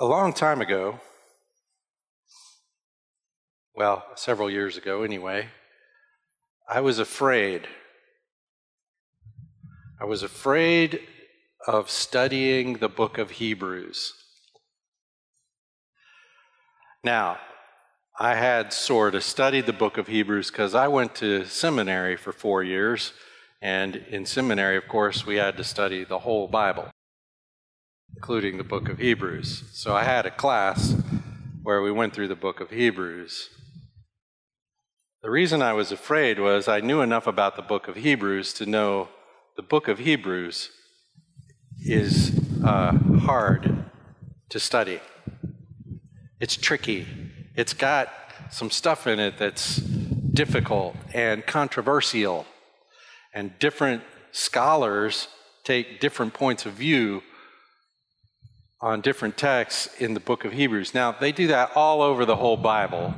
A long time ago, well, several years ago anyway, I was afraid. I was afraid of studying the book of Hebrews. Now, I had sort of studied the book of Hebrews because I went to seminary for four years, and in seminary, of course, we had to study the whole Bible including the book of Hebrews. So I had a class where we went through the book of Hebrews. The reason I was afraid was I knew enough about the book of Hebrews to know the book of Hebrews is uh, hard to study. It's tricky. It's got some stuff in it that's difficult and controversial, and different scholars take different points of view on different texts in the book of Hebrews. Now, they do that all over the whole Bible,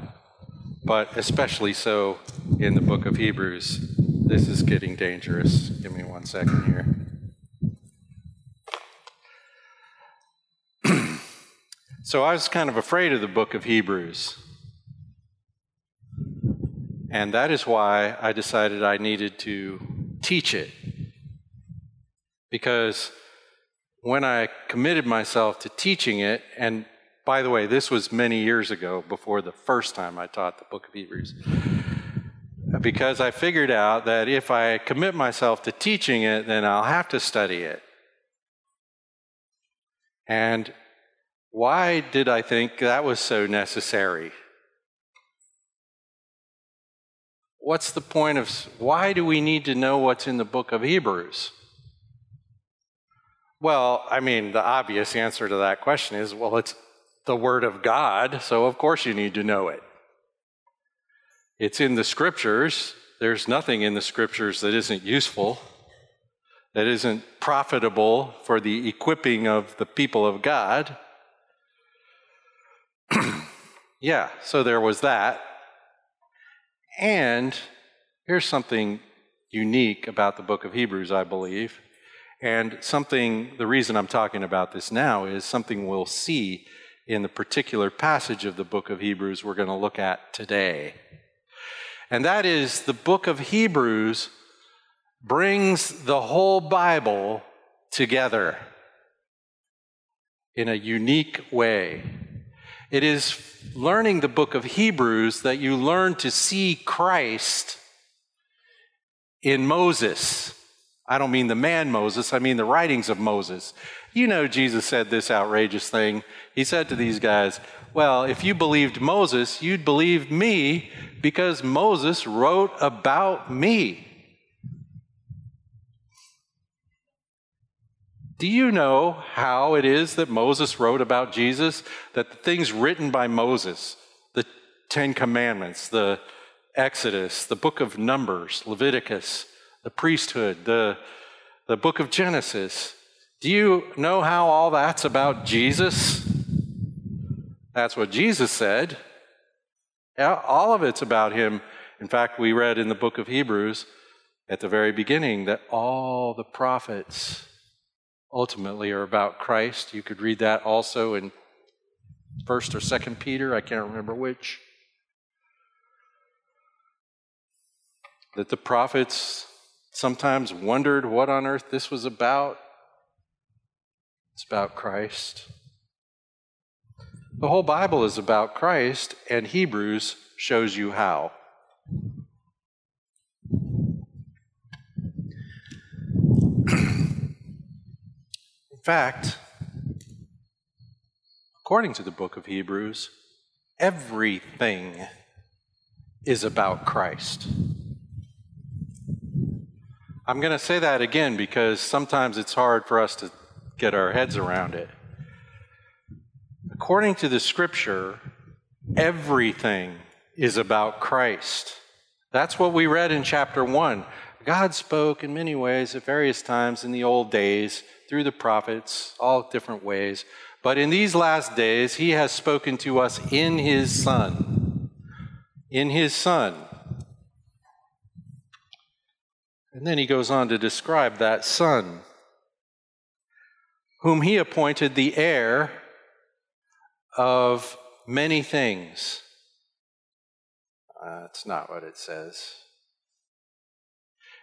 but especially so in the book of Hebrews. This is getting dangerous. Give me one second here. so I was kind of afraid of the book of Hebrews. And that is why I decided I needed to teach it. Because when I committed myself to teaching it, and by the way, this was many years ago before the first time I taught the book of Hebrews, because I figured out that if I commit myself to teaching it, then I'll have to study it. And why did I think that was so necessary? What's the point of why do we need to know what's in the book of Hebrews? Well, I mean, the obvious answer to that question is well, it's the Word of God, so of course you need to know it. It's in the Scriptures. There's nothing in the Scriptures that isn't useful, that isn't profitable for the equipping of the people of God. yeah, so there was that. And here's something unique about the book of Hebrews, I believe. And something, the reason I'm talking about this now is something we'll see in the particular passage of the book of Hebrews we're going to look at today. And that is the book of Hebrews brings the whole Bible together in a unique way. It is learning the book of Hebrews that you learn to see Christ in Moses I don't mean the man Moses, I mean the writings of Moses. You know, Jesus said this outrageous thing. He said to these guys, Well, if you believed Moses, you'd believe me because Moses wrote about me. Do you know how it is that Moses wrote about Jesus? That the things written by Moses, the Ten Commandments, the Exodus, the book of Numbers, Leviticus, the priesthood, the, the book of Genesis. Do you know how all that's about Jesus? That's what Jesus said. All of it's about him. In fact, we read in the book of Hebrews at the very beginning that all the prophets ultimately are about Christ. You could read that also in 1st or 2nd Peter, I can't remember which. That the prophets sometimes wondered what on earth this was about. It's about Christ. The whole Bible is about Christ, and Hebrews shows you how. In fact, according to the book of Hebrews, everything is about Christ. I'm going to say that again because sometimes it's hard for us to get our heads around it. According to the scripture, everything is about Christ. That's what we read in chapter 1. God spoke in many ways at various times in the old days through the prophets, all different ways. But in these last days, He has spoken to us in His Son. In His Son. And then he goes on to describe that son, whom he appointed the heir of many things. Uh, that's not what it says.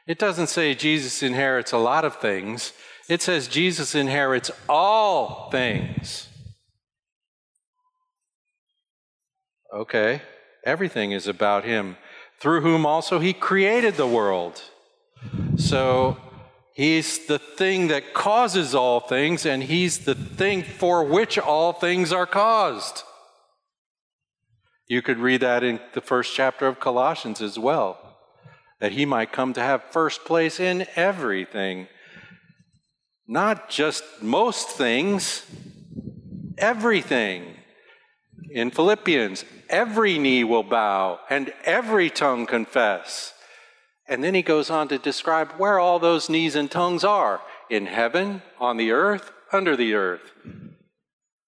It doesn't say Jesus inherits a lot of things. It says Jesus inherits all things. Okay, everything is about him, through whom also he created the world. So he's the thing that causes all things, and he's the thing for which all things are caused. You could read that in the first chapter of Colossians as well, that he might come to have first place in everything. Not just most things, everything. In Philippians, every knee will bow and every tongue confess. And then he goes on to describe where all those knees and tongues are in heaven, on the earth, under the earth.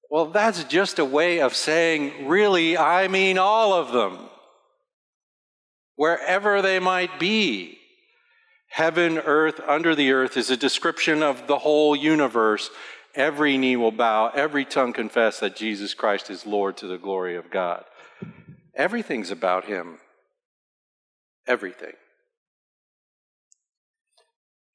Well, that's just a way of saying, really, I mean all of them. Wherever they might be. Heaven, earth, under the earth is a description of the whole universe. Every knee will bow, every tongue confess that Jesus Christ is Lord to the glory of God. Everything's about Him. Everything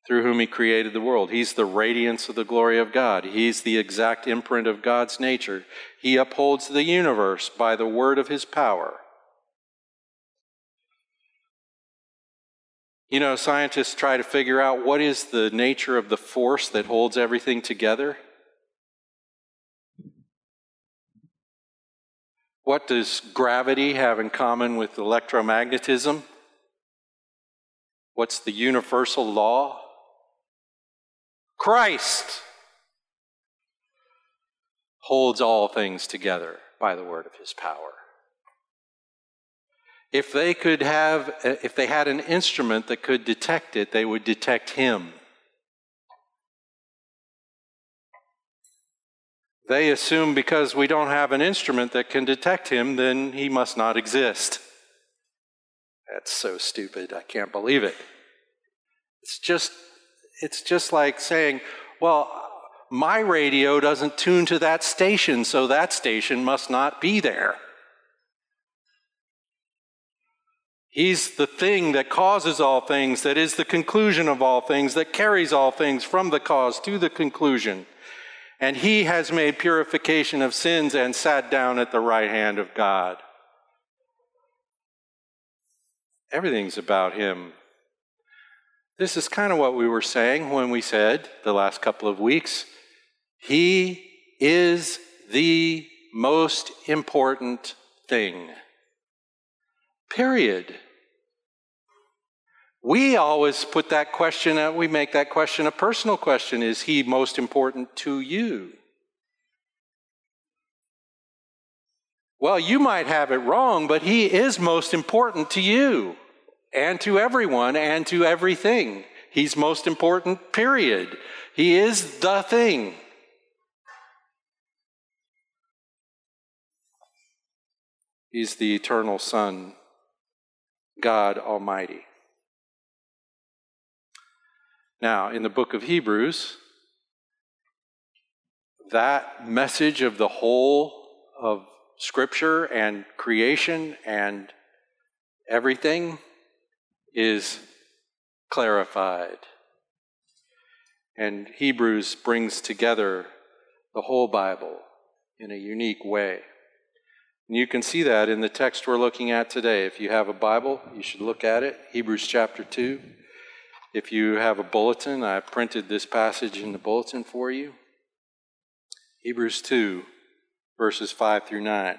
through whom he created the world. He's the radiance of the glory of God. He's the exact imprint of God's nature. He upholds the universe by the word of his power. You know, scientists try to figure out what is the nature of the force that holds everything together. What does gravity have in common with electromagnetism? What's the universal law? Christ holds all things together by the word of his power. If they could have, if they had an instrument that could detect it, they would detect him. They assume because we don't have an instrument that can detect him, then he must not exist. That's so stupid. I can't believe it. It's just it's just like saying, well, my radio doesn't tune to that station, so that station must not be there. He's the thing that causes all things, that is the conclusion of all things, that carries all things from the cause to the conclusion. And he has made purification of sins and sat down at the right hand of God. Everything's about him. This is kind of what we were saying when we said the last couple of weeks He is the most important thing. Period. We always put that question, we make that question a personal question Is He most important to you? Well, you might have it wrong, but He is most important to you and to everyone and to everything. He's most important, period. He is the thing. He's the eternal Son, God Almighty. Now, in the book of Hebrews, that message of the whole of Scripture and creation and everything is clarified. And Hebrews brings together the whole Bible in a unique way. And you can see that in the text we're looking at today. If you have a Bible, you should look at it. Hebrews chapter 2. If you have a bulletin, I printed this passage in the bulletin for you. Hebrews 2, verses 5 through 9.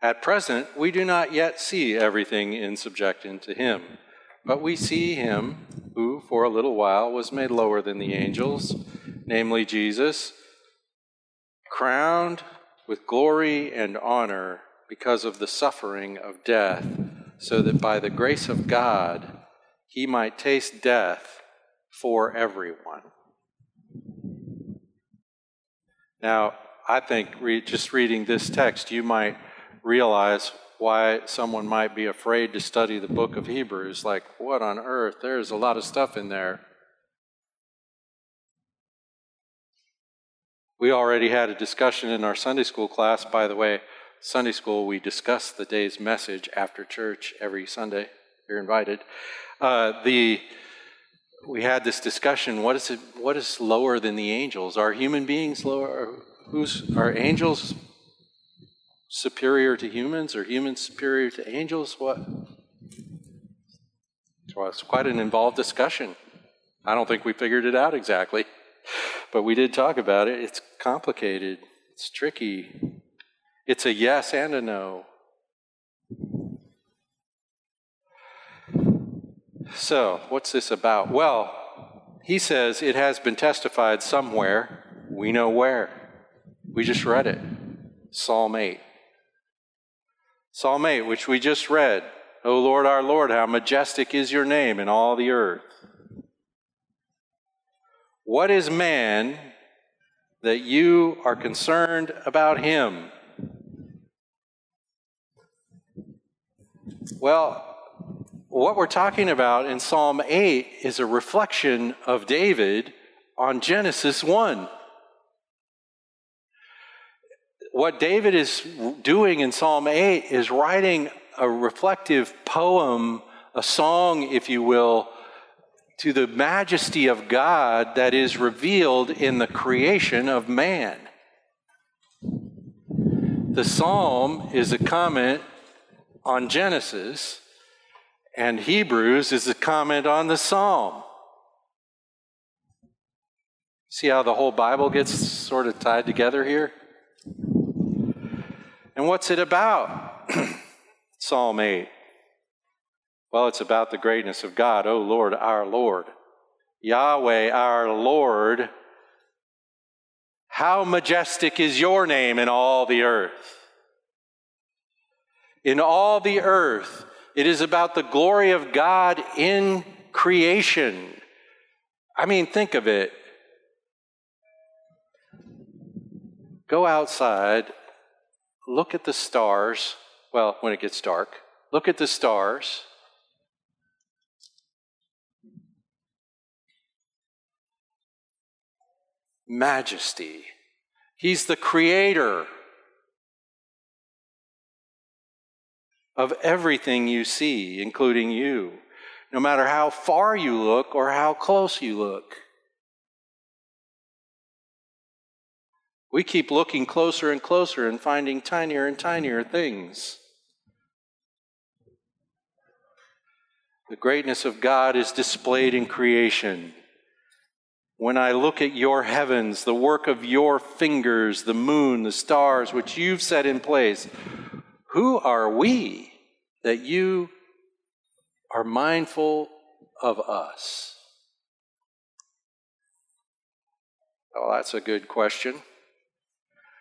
At present, we do not yet see everything in subjection to him, but we see him who, for a little while, was made lower than the angels, namely Jesus, crowned with glory and honor because of the suffering of death, so that by the grace of God he might taste death for everyone. Now, I think re- just reading this text, you might realize why someone might be afraid to study the book of Hebrews. Like, what on earth? There's a lot of stuff in there. We already had a discussion in our Sunday school class. By the way, Sunday school, we discuss the day's message after church every Sunday. You're invited. Uh, the we had this discussion. What is it? What is lower than the angels? Are human beings lower? Who's are angels superior to humans or humans superior to angels? What? So it's quite an involved discussion. I don't think we figured it out exactly, but we did talk about it. It's complicated, it's tricky. It's a yes and a no. So, what's this about? Well, he says it has been testified somewhere. We know where. We just read it. Psalm 8. Psalm 8, which we just read. O Lord our Lord, how majestic is your name in all the earth. What is man that you are concerned about him? Well, what we're talking about in Psalm 8 is a reflection of David on Genesis 1 what David is doing in Psalm 8 is writing a reflective poem, a song, if you will, to the majesty of God that is revealed in the creation of man. The psalm is a comment on Genesis, and Hebrews is a comment on the psalm. See how the whole Bible gets sort of tied together here? And what's it about? Psalm 8. Well, it's about the greatness of God, O Lord, our Lord. Yahweh, our Lord. How majestic is your name in all the earth. In all the earth, it is about the glory of God in creation. I mean, think of it. Go outside look at the stars. Well, when it gets dark, look at the stars. Majesty. He's the creator of everything you see, including you, no matter how far you look or how close you look. We keep looking closer and closer and finding tinier and tinier things. The greatness of God is displayed in creation. When I look at your heavens, the work of your fingers, the moon, the stars, which you've set in place, who are we that you are mindful of us? Well, that's a good question.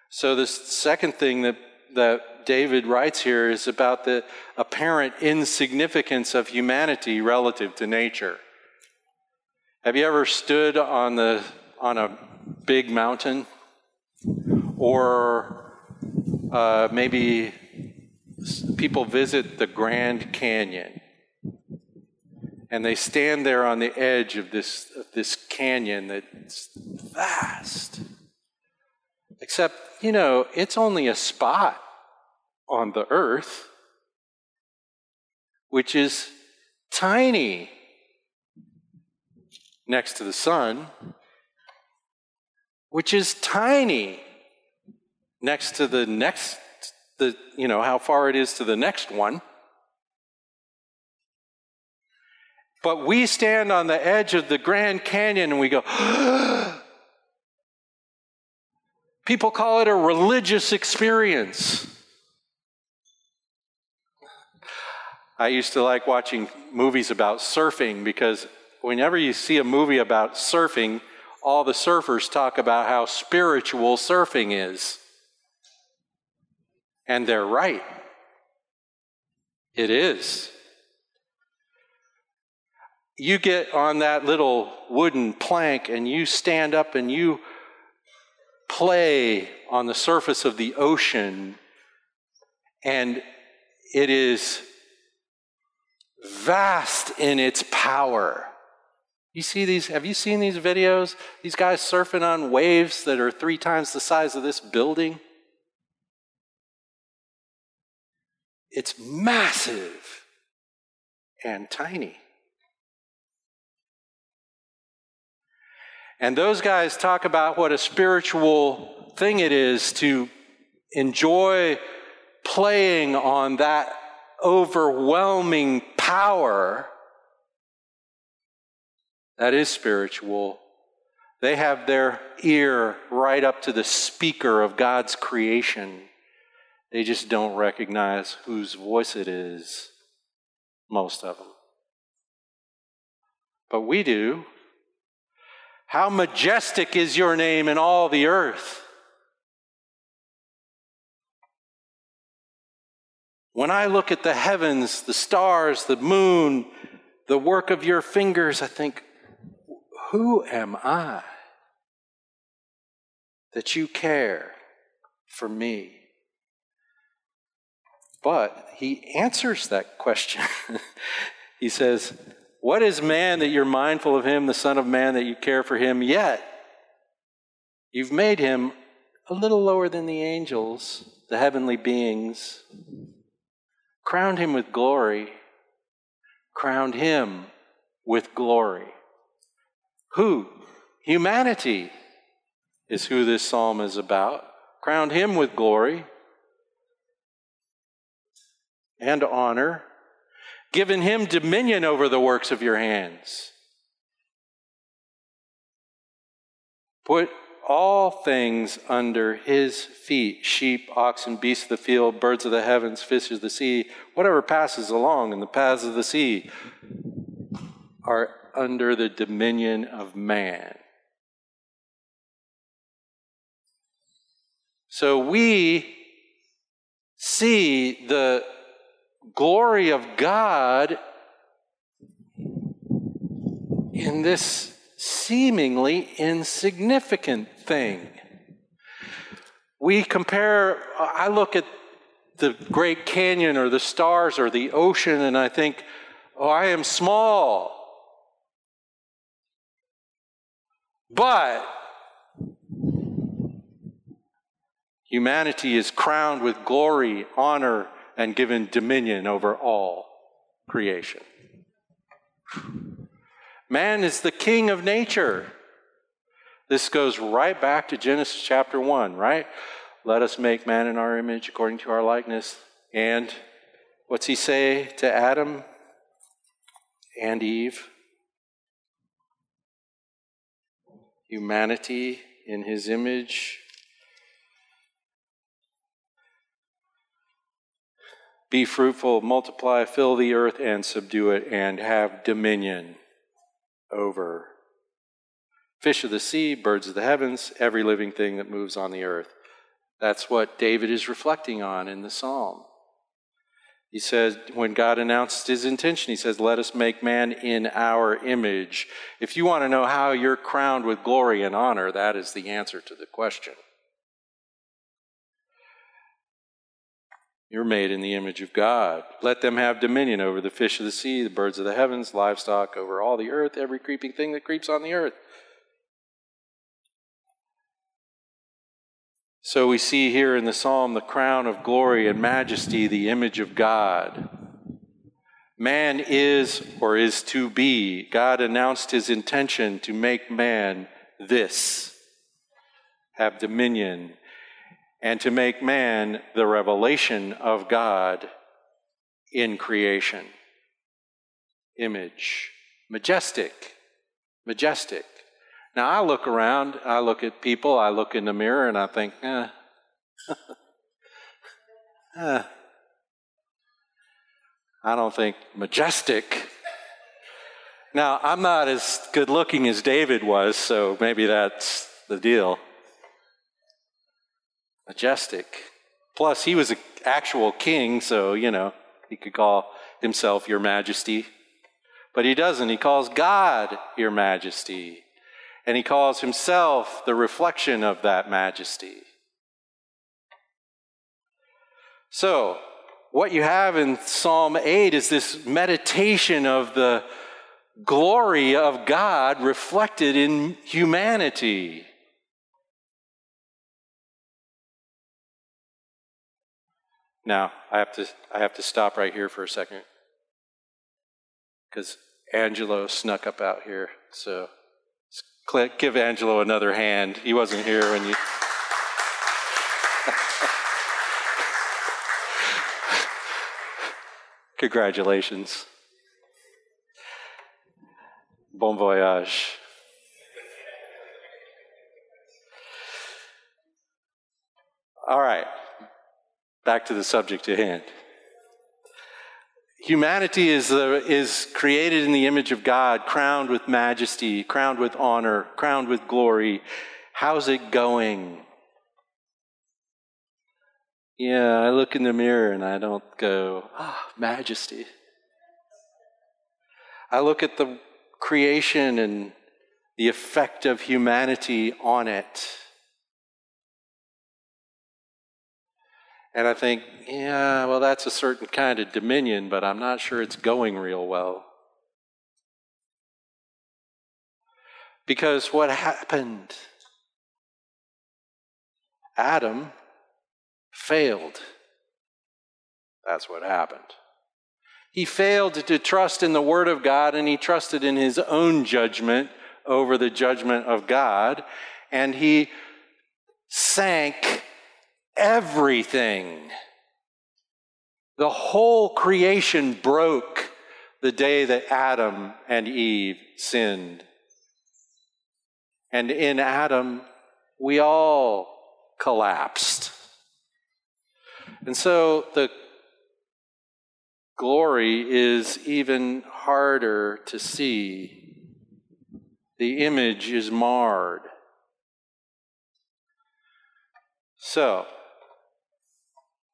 So, the second thing that, that David writes here is about the apparent insignificance of humanity relative to nature. Have you ever stood on, the, on a big mountain? Or uh, maybe people visit the Grand Canyon and they stand there on the edge of this, of this canyon that's vast. Except you know, it's only a spot on the earth, which is tiny next to the sun, which is tiny next to the next, the, you know, how far it is to the next one. But we stand on the edge of the Grand Canyon and we go, ah! People call it a religious experience. I used to like watching movies about surfing because whenever you see a movie about surfing, all the surfers talk about how spiritual surfing is. And they're right. It is. You get on that little wooden plank and you stand up and you play on the surface of the ocean, and it is vast in its power. You see these, have you seen these videos? These guys surfing on waves that are three times the size of this building? It's massive and tiny. And those guys talk about what a spiritual thing it is to enjoy playing on that overwhelming power that is spiritual. They have their ear right up to the speaker of God's creation. They just don't recognize whose voice it is, most of them. But we do. How majestic is your name in all the earth. When I look at the heavens, the stars, the moon, the work of your fingers, I think, who am I that you care for me? But he answers that question. he says, What is man that you're mindful of him, the Son of Man that you care for him? Yet you've made him a little lower than the angels, the heavenly beings, crowned him with glory, crowned him with glory. Who? Humanity is who this psalm is about. Crowned him with glory and honor, given him dominion over the works of your hands. Put all things under his feet sheep, oxen, beasts of the field, birds of the heavens, fishes of the sea, whatever passes along in the paths of the sea are under the dominion of man. So we see the glory of God in this seemingly insignificant thing. We compare, I look at the Great Canyon or the stars or the ocean and I think, oh, I am small. But humanity is crowned with glory, honor, and given dominion over all creation. Man is the king of nature. This goes right back to Genesis chapter 1, right? Let us make man in our image according to our likeness. And what's he say to Adam and Eve? humanity in his image. Be fruitful, multiply, fill the earth, and subdue it, and have dominion over fish of the sea, birds of the heavens, every living thing that moves on the earth. That's what David is reflecting on in the psalm. He says, when God announced his intention, he says, Let us make man in our image. If you want to know how you're crowned with glory and honor, that is the answer to the question. You're made in the image of God. Let them have dominion over the fish of the sea, the birds of the heavens, livestock, over all the earth, every creeping thing that creeps on the earth. So we see here in the psalm the crown of glory and majesty, the image of God. Man is or is to be. God announced his intention to make man this have dominion, and to make man the revelation of God in creation. Image. Majestic. Majestic. Now, I look around, I look at people, I look in the mirror, and I think, eh. eh. I don't think majestic Now, I'm not as good looking as David was, so maybe that's the deal. Majestic. Plus, he was an actual king, so, you know, he could call himself your majesty. But he doesn't. He calls God your majesty. And he calls himself the reflection of that majesty. So, what you have in Psalm 8 is this meditation of the glory of God reflected in humanity. Now, I have to, I have to stop right here for a second because Angelo snuck up out here. So click, give Angelo another hand. He wasn't here when you. Congratulations. Bon voyage. All right back to the subject at hand. Humanity is, uh, is created in the image of God, crowned with majesty, crowned with honor, crowned with glory. How's it going? Yeah, I look in the mirror and I don't go, ah, oh, majesty. I look at the creation and the effect of humanity on it. And I think, yeah, well, that's a certain kind of dominion, but I'm not sure it's going real well. Because what happened? Adam failed. That's what happened. He failed to trust in the Word of God and he trusted in his own judgment over the judgment of God. And he sank everything. The whole creation broke the day that Adam and Eve sinned. And in Adam, we all collapsed. And so the glory is even harder to see. The image is marred. So,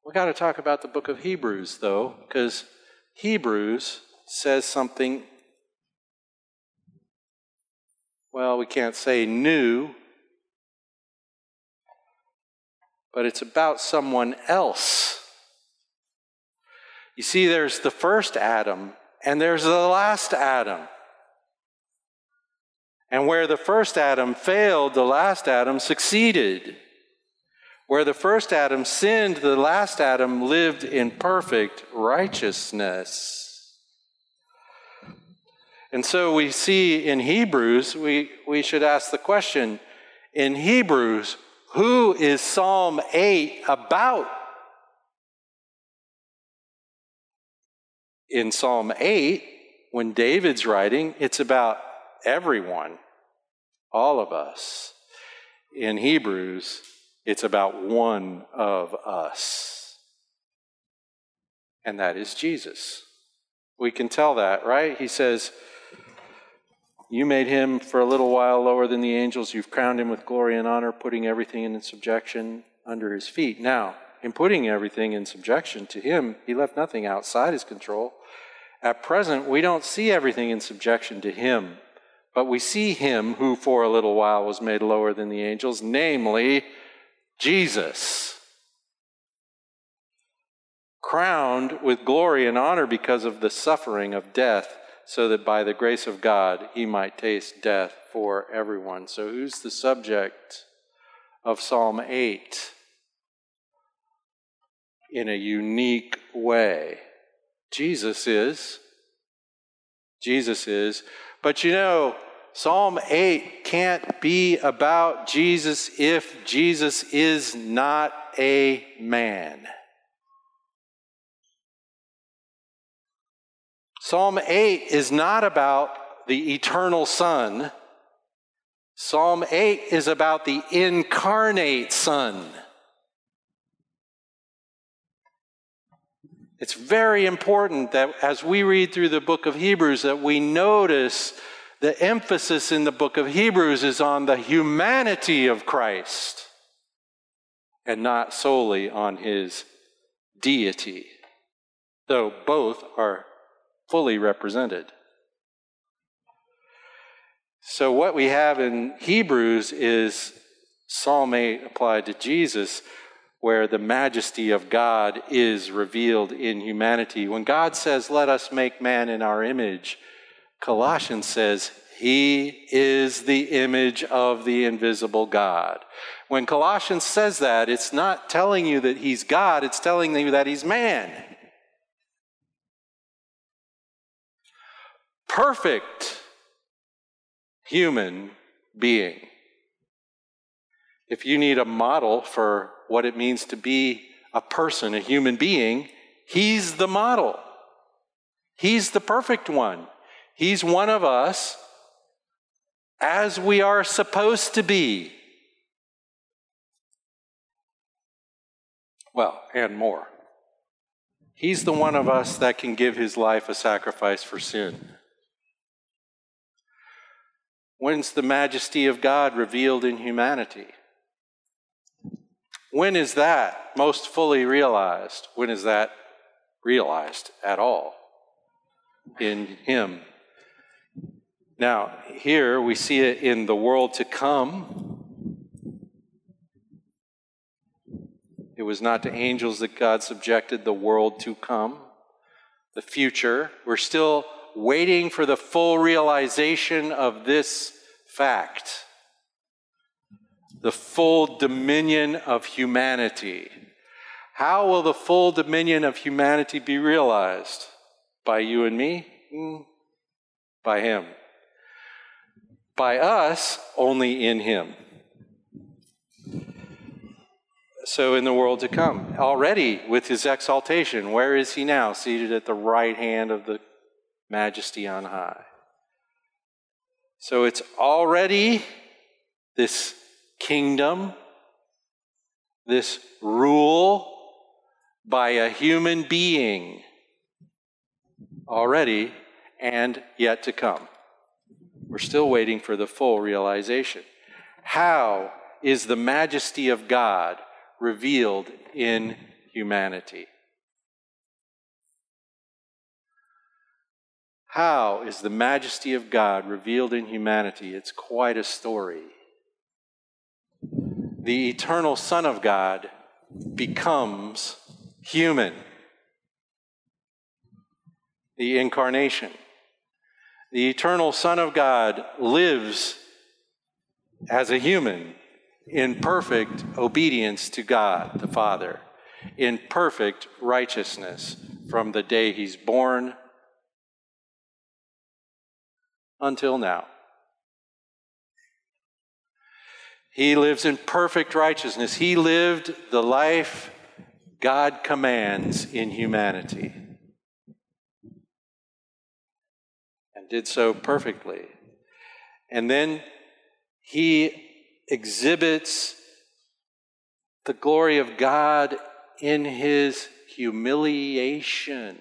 we got to talk about the book of Hebrews, though, because Hebrews says something, well, we can't say new, but it's about someone else. You see, there's the first Adam, and there's the last Adam. And where the first Adam failed, the last Adam succeeded. Where the first Adam sinned, the last Adam lived in perfect righteousness. And so we see in Hebrews, we, we should ask the question in Hebrews, who is Psalm 8 about? In Psalm 8, when David's writing, it's about everyone, all of us. In Hebrews, it's about one of us, and that is Jesus. We can tell that, right? He says, You made him for a little while lower than the angels. You've crowned him with glory and honor, putting everything in subjection under his feet. Now, in putting everything in subjection to him, he left nothing outside his control. At present, we don't see everything in subjection to him, but we see him who for a little while was made lower than the angels, namely, Jesus, crowned with glory and honor because of the suffering of death, so that by the grace of God he might taste death for everyone. So, who's the subject of Psalm 8? In a unique way, Jesus is. Jesus is. But you know, Psalm 8 can't be about Jesus if Jesus is not a man. Psalm 8 is not about the eternal Son. Psalm 8 is about the incarnate Son. It's very important that as we read through the book of Hebrews that we notice the emphasis in the book of Hebrews is on the humanity of Christ and not solely on his deity, though both are fully represented. So, what we have in Hebrews is Psalm 8 applied to Jesus, where the majesty of God is revealed in humanity. When God says, Let us make man in our image, Colossians says, He is the image of the invisible God. When Colossians says that, it's not telling you that He's God, it's telling you that He's man. Perfect human being. If you need a model for what it means to be a person, a human being, he's the model. He's the perfect one. He's one of us as we are supposed to be. Well, and more. He's the one of us that can give his life a sacrifice for sin. When's the majesty of God revealed in humanity? When is that most fully realized? When is that realized at all in Him? Now, here we see it in the world to come. It was not to angels that God subjected the world to come. The future, we're still waiting for the full realization of this fact the full dominion of humanity. How will the full dominion of humanity be realized? By you and me? Hmm. By Him. By us, only in Him. So, in the world to come, already with His exaltation, where is He now? Seated at the right hand of the majesty on high. So it's already this kingdom, this rule by a human being already and yet to come. We're still waiting for the full realization. How is the majesty of God revealed in humanity? How is the majesty of God revealed in humanity? It's quite a story. The eternal Son of God becomes human. The incarnation. The eternal Son of God lives as a human in perfect obedience to God the Father, in perfect righteousness from the day he's born until now. He lives in perfect righteousness. He lived the life God commands in humanity did so perfectly. And then he exhibits the glory of God in his humiliation.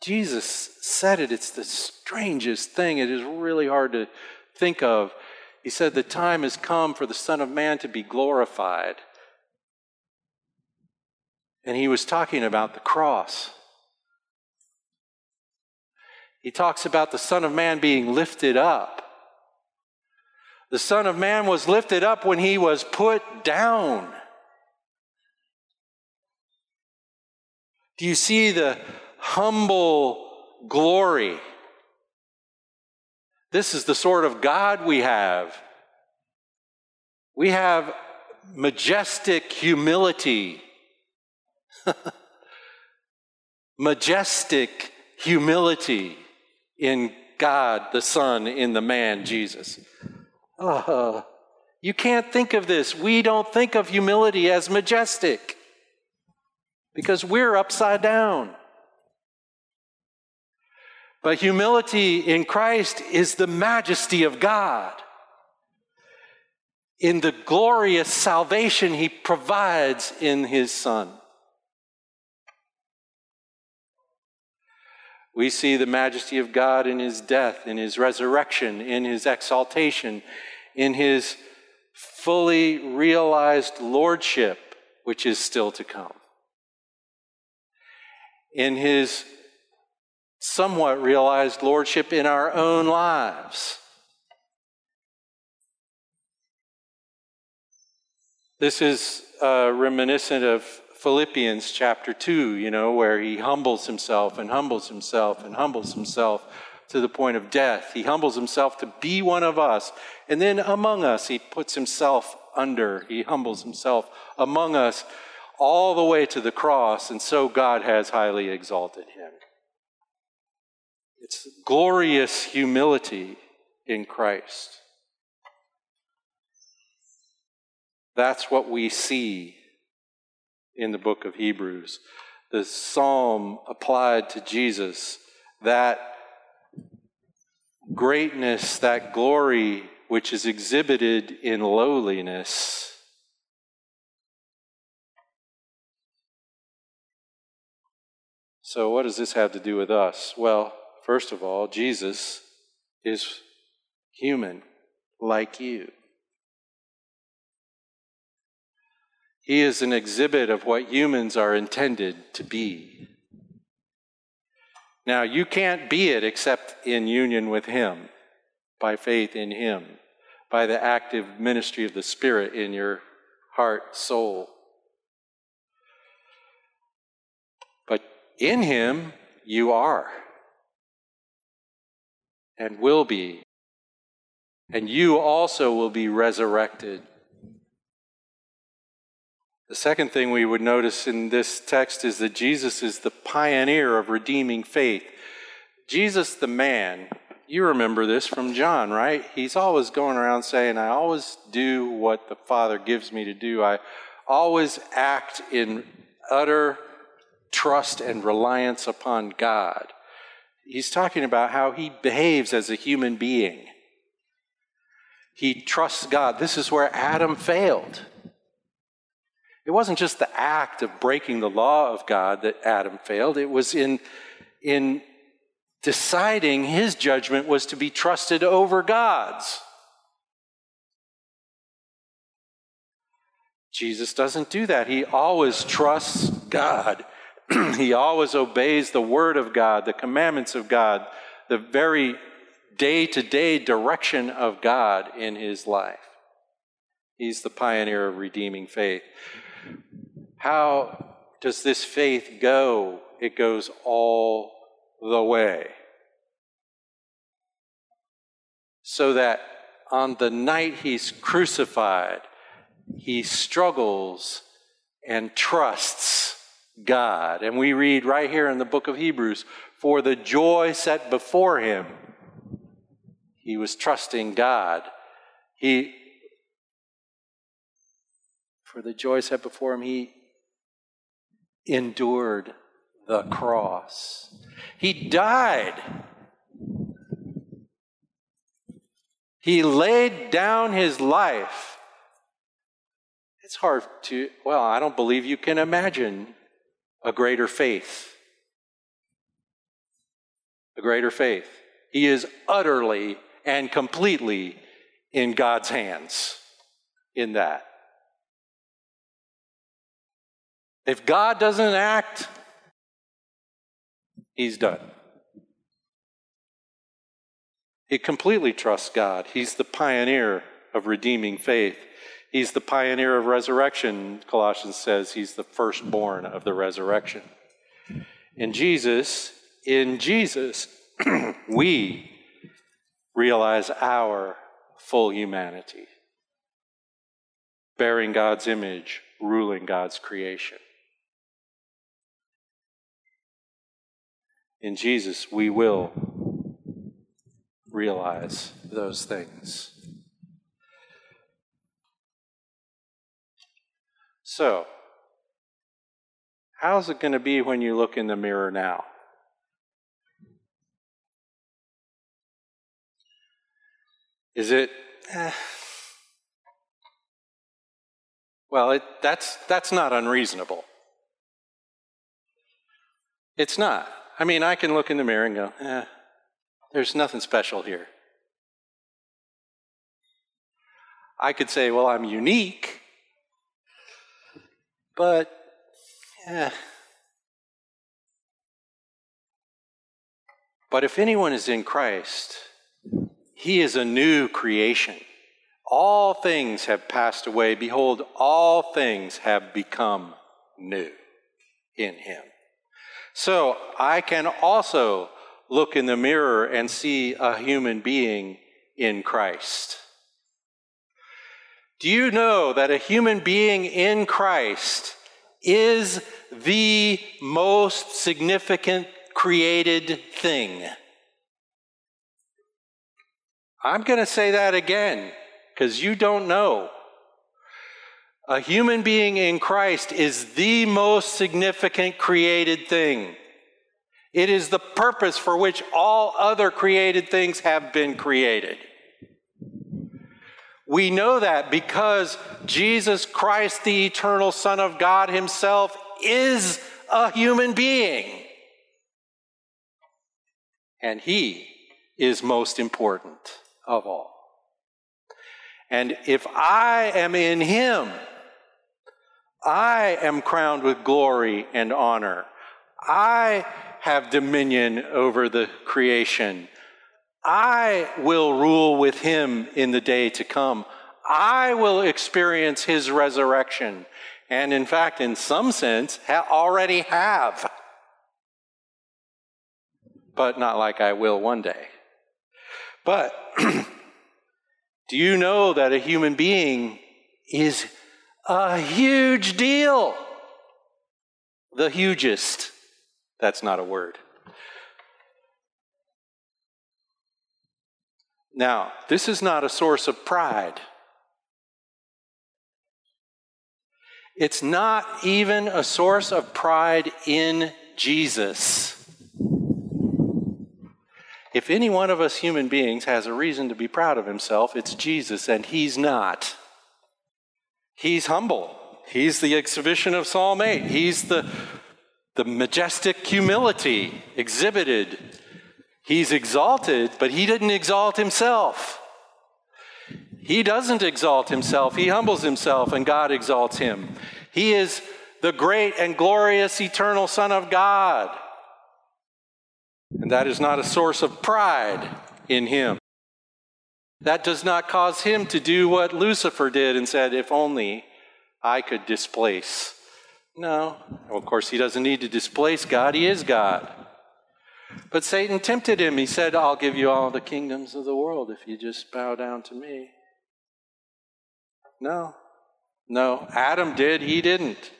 Jesus said it. It's the strangest thing. It is really hard to think of. He said, The time has come for the Son of Man to be glorified. And he was talking about the cross. He talks about the Son of Man being lifted up. The Son of Man was lifted up when he was put down. Do you see the humble glory. This is the sort of God we have. We have majestic humility. majestic humility in God the Son, in the man Jesus. Uh, you can't think of this. We don't think of humility as majestic because we're upside down. But humility in Christ is the majesty of God. in the glorious salvation he provides in his Son. We see the majesty of God in his death, in his resurrection, in his exaltation, in his fully realized lordship, which is still to come. In his somewhat realized lordship in our own lives. This is uh, reminiscent of Philippians chapter 2, you know, where he humbles himself and humbles himself and humbles himself to the point of death. He humbles himself to be one of us. And then among us, he puts himself under. He humbles himself among us all the way to the cross. And so God has highly exalted him. It's glorious humility in Christ. That's what we see in the book of Hebrews. The psalm applied to Jesus, that greatness, that glory which is exhibited in lowliness. So, what does this have to do with us? Well, first of all, Jesus is human like you. He is an exhibit of what humans are intended to be. Now, you can't be it except in union with Him, by faith in Him, by the active ministry of the Spirit in your heart, soul. But in Him, you are and will be. And you also will be resurrected the second thing we would notice in this text is that Jesus is the pioneer of redeeming faith. Jesus, the man, you remember this from John, right? He's always going around saying, I always do what the Father gives me to do. I always act in utter trust and reliance upon God. He's talking about how he behaves as a human being. He trusts God. This is where Adam failed. It wasn't just the act of breaking the law of God that Adam failed, it was in, in deciding his judgment was to be trusted over God's. Jesus doesn't do that. He always trusts God. he always obeys the word of God, the commandments of God, the very day to day direction of God in his life. He's the pioneer of redeeming faith. How does this faith go? It goes all the way. So that on the night he's crucified, he struggles and trusts God. And we read right here in the book of Hebrews for the joy set before him, he was trusting God. He, for the joy set before him, he endured the cross. He died. He laid down his life. It's hard to, well, I don't believe you can imagine a greater faith. A greater faith. He is utterly and completely in God's hands in that. If God doesn't act, he's done. He completely trusts God. He's the pioneer of redeeming faith. He's the pioneer of resurrection. Colossians says he's the firstborn of the resurrection. In Jesus, in Jesus, we realize our full humanity, bearing God's image, ruling God's creation. In Jesus, we will realize those things. So, how's it going to be when you look in the mirror now? Is it, eh, Well, it, that's, that's not unreasonable. It's not. I mean, I can look in the mirror and go, eh, there's nothing special here. I could say, well, I'm unique, but eh. But if anyone is in Christ, he is a new creation. All things have passed away. Behold, all things have become new in him. So I can also look in the mirror and see a human being in Christ. Do you know that a human being in Christ is the most significant created thing? I'm going to say that again because you don't know. A human being in Christ is the most significant created thing. It is the purpose for which all other created things have been created. We know that because Jesus Christ, the eternal Son of God Himself, is a human being. And He is most important of all. And if I am in Him, I am crowned with glory and honor. I have dominion over the creation. I will rule with him in the day to come. I will experience his resurrection. And in fact, in some sense, ha- already have. But not like I will one day. But do you know that a human being is a huge deal? The hugest. That's not a word. Now, this is not a source of pride. It's not even a source of pride in Jesus. If any one of us human beings has a reason to be proud of himself, it's Jesus, and he's not. He's humble. He's the exhibition of Psalm 8. He's the, the majestic humility exhibited He's exalted, but he didn't exalt himself. He doesn't exalt himself, he humbles himself, and God exalts him. He is the great and glorious eternal Son of God. And that is not a source of pride in him. That does not cause him to do what Lucifer did and said, if only I could displace. No. Well, of course, he doesn't need to displace God, he is God. But Satan tempted him. He said, I'll give you all the kingdoms of the world if you just bow down to me. No, no. Adam did, he didn't.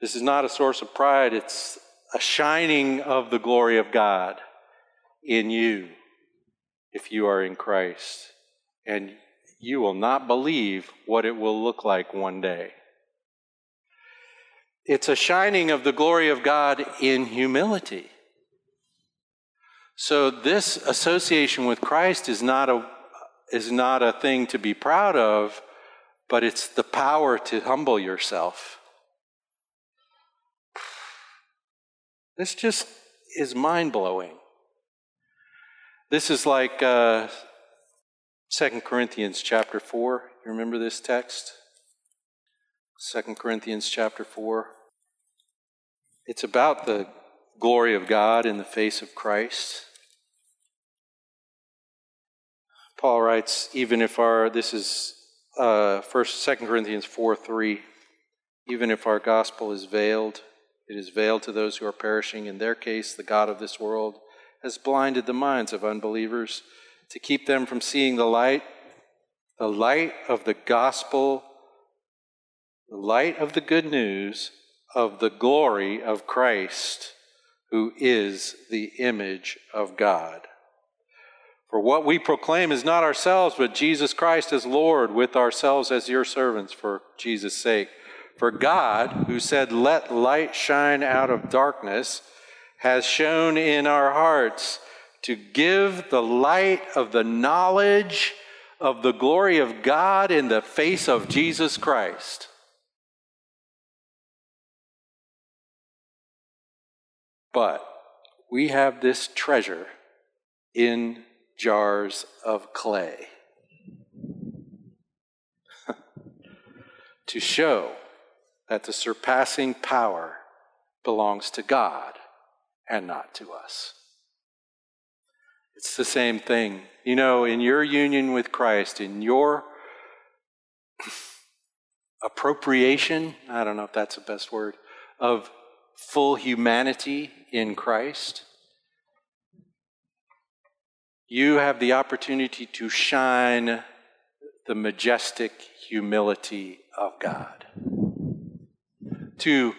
This is not a source of pride, it's a shining of the glory of God in you if you are in Christ. And you will not believe what it will look like one day. It's a shining of the glory of God in humility. So this association with Christ is not a is not a thing to be proud of, but it's the power to humble yourself. This just is mind blowing. This is like uh, 2 Corinthians chapter 4. You remember this text? 2 Corinthians chapter 4. It's about the glory of God in the face of Christ. Paul writes, even if our, this is uh, first, Second Corinthians 4 3, even if our gospel is veiled, it is veiled to those who are perishing. In their case, the God of this world has blinded the minds of unbelievers to keep them from seeing the light, the light of the gospel, the light of the good news of the glory of Christ, who is the image of God. For what we proclaim is not ourselves, but Jesus Christ as Lord, with ourselves as your servants for Jesus' sake. For God, who said, Let light shine out of darkness, has shone in our hearts to give the light of the knowledge of the glory of God in the face of Jesus Christ. But we have this treasure in jars of clay to show that the surpassing power belongs to God and not to us. It's the same thing. You know, in your union with Christ, in your appropriation, I don't know if that's the best word, of full humanity in Christ, you have the opportunity to shine the majestic humility of God. To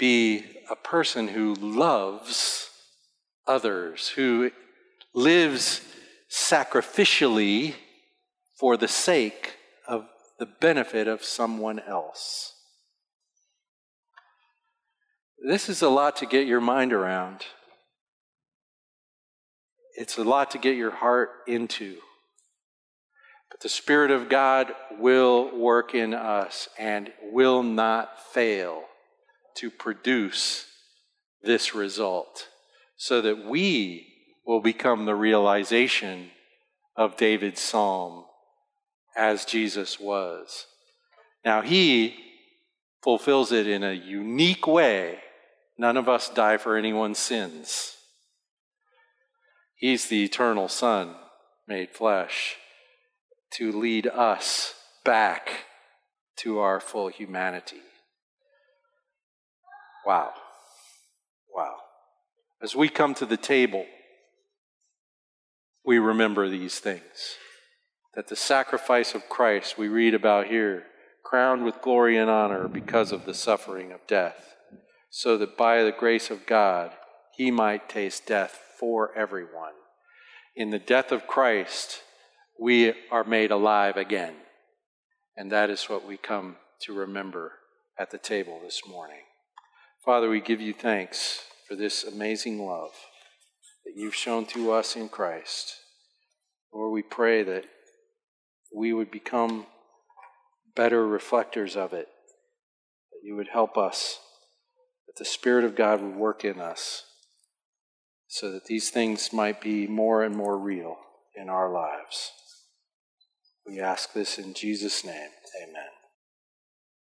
be a person who loves others, who lives sacrificially for the sake of the benefit of someone else. This is a lot to get your mind around. It's a lot to get your heart into. But the Spirit of God will work in us and will not fail to produce this result so that we will become the realization of David's psalm as Jesus was. Now, he fulfills it in a unique way. None of us die for anyone's sins. He's the eternal Son made flesh to lead us back to our full humanity. Wow. Wow. As we come to the table, we remember these things. That the sacrifice of Christ we read about here, crowned with glory and honor because of the suffering of death, so that by the grace of God he might taste death for everyone. In the death of Christ, we are made alive again. And that is what we come to remember at the table this morning. Father, we give you thanks for this amazing love that you've shown to us in Christ. Lord, we pray that we would become better reflectors of it, that you would help us, that the Spirit of God would work in us, so that these things might be more and more real in our lives. We ask this in Jesus' name. Amen.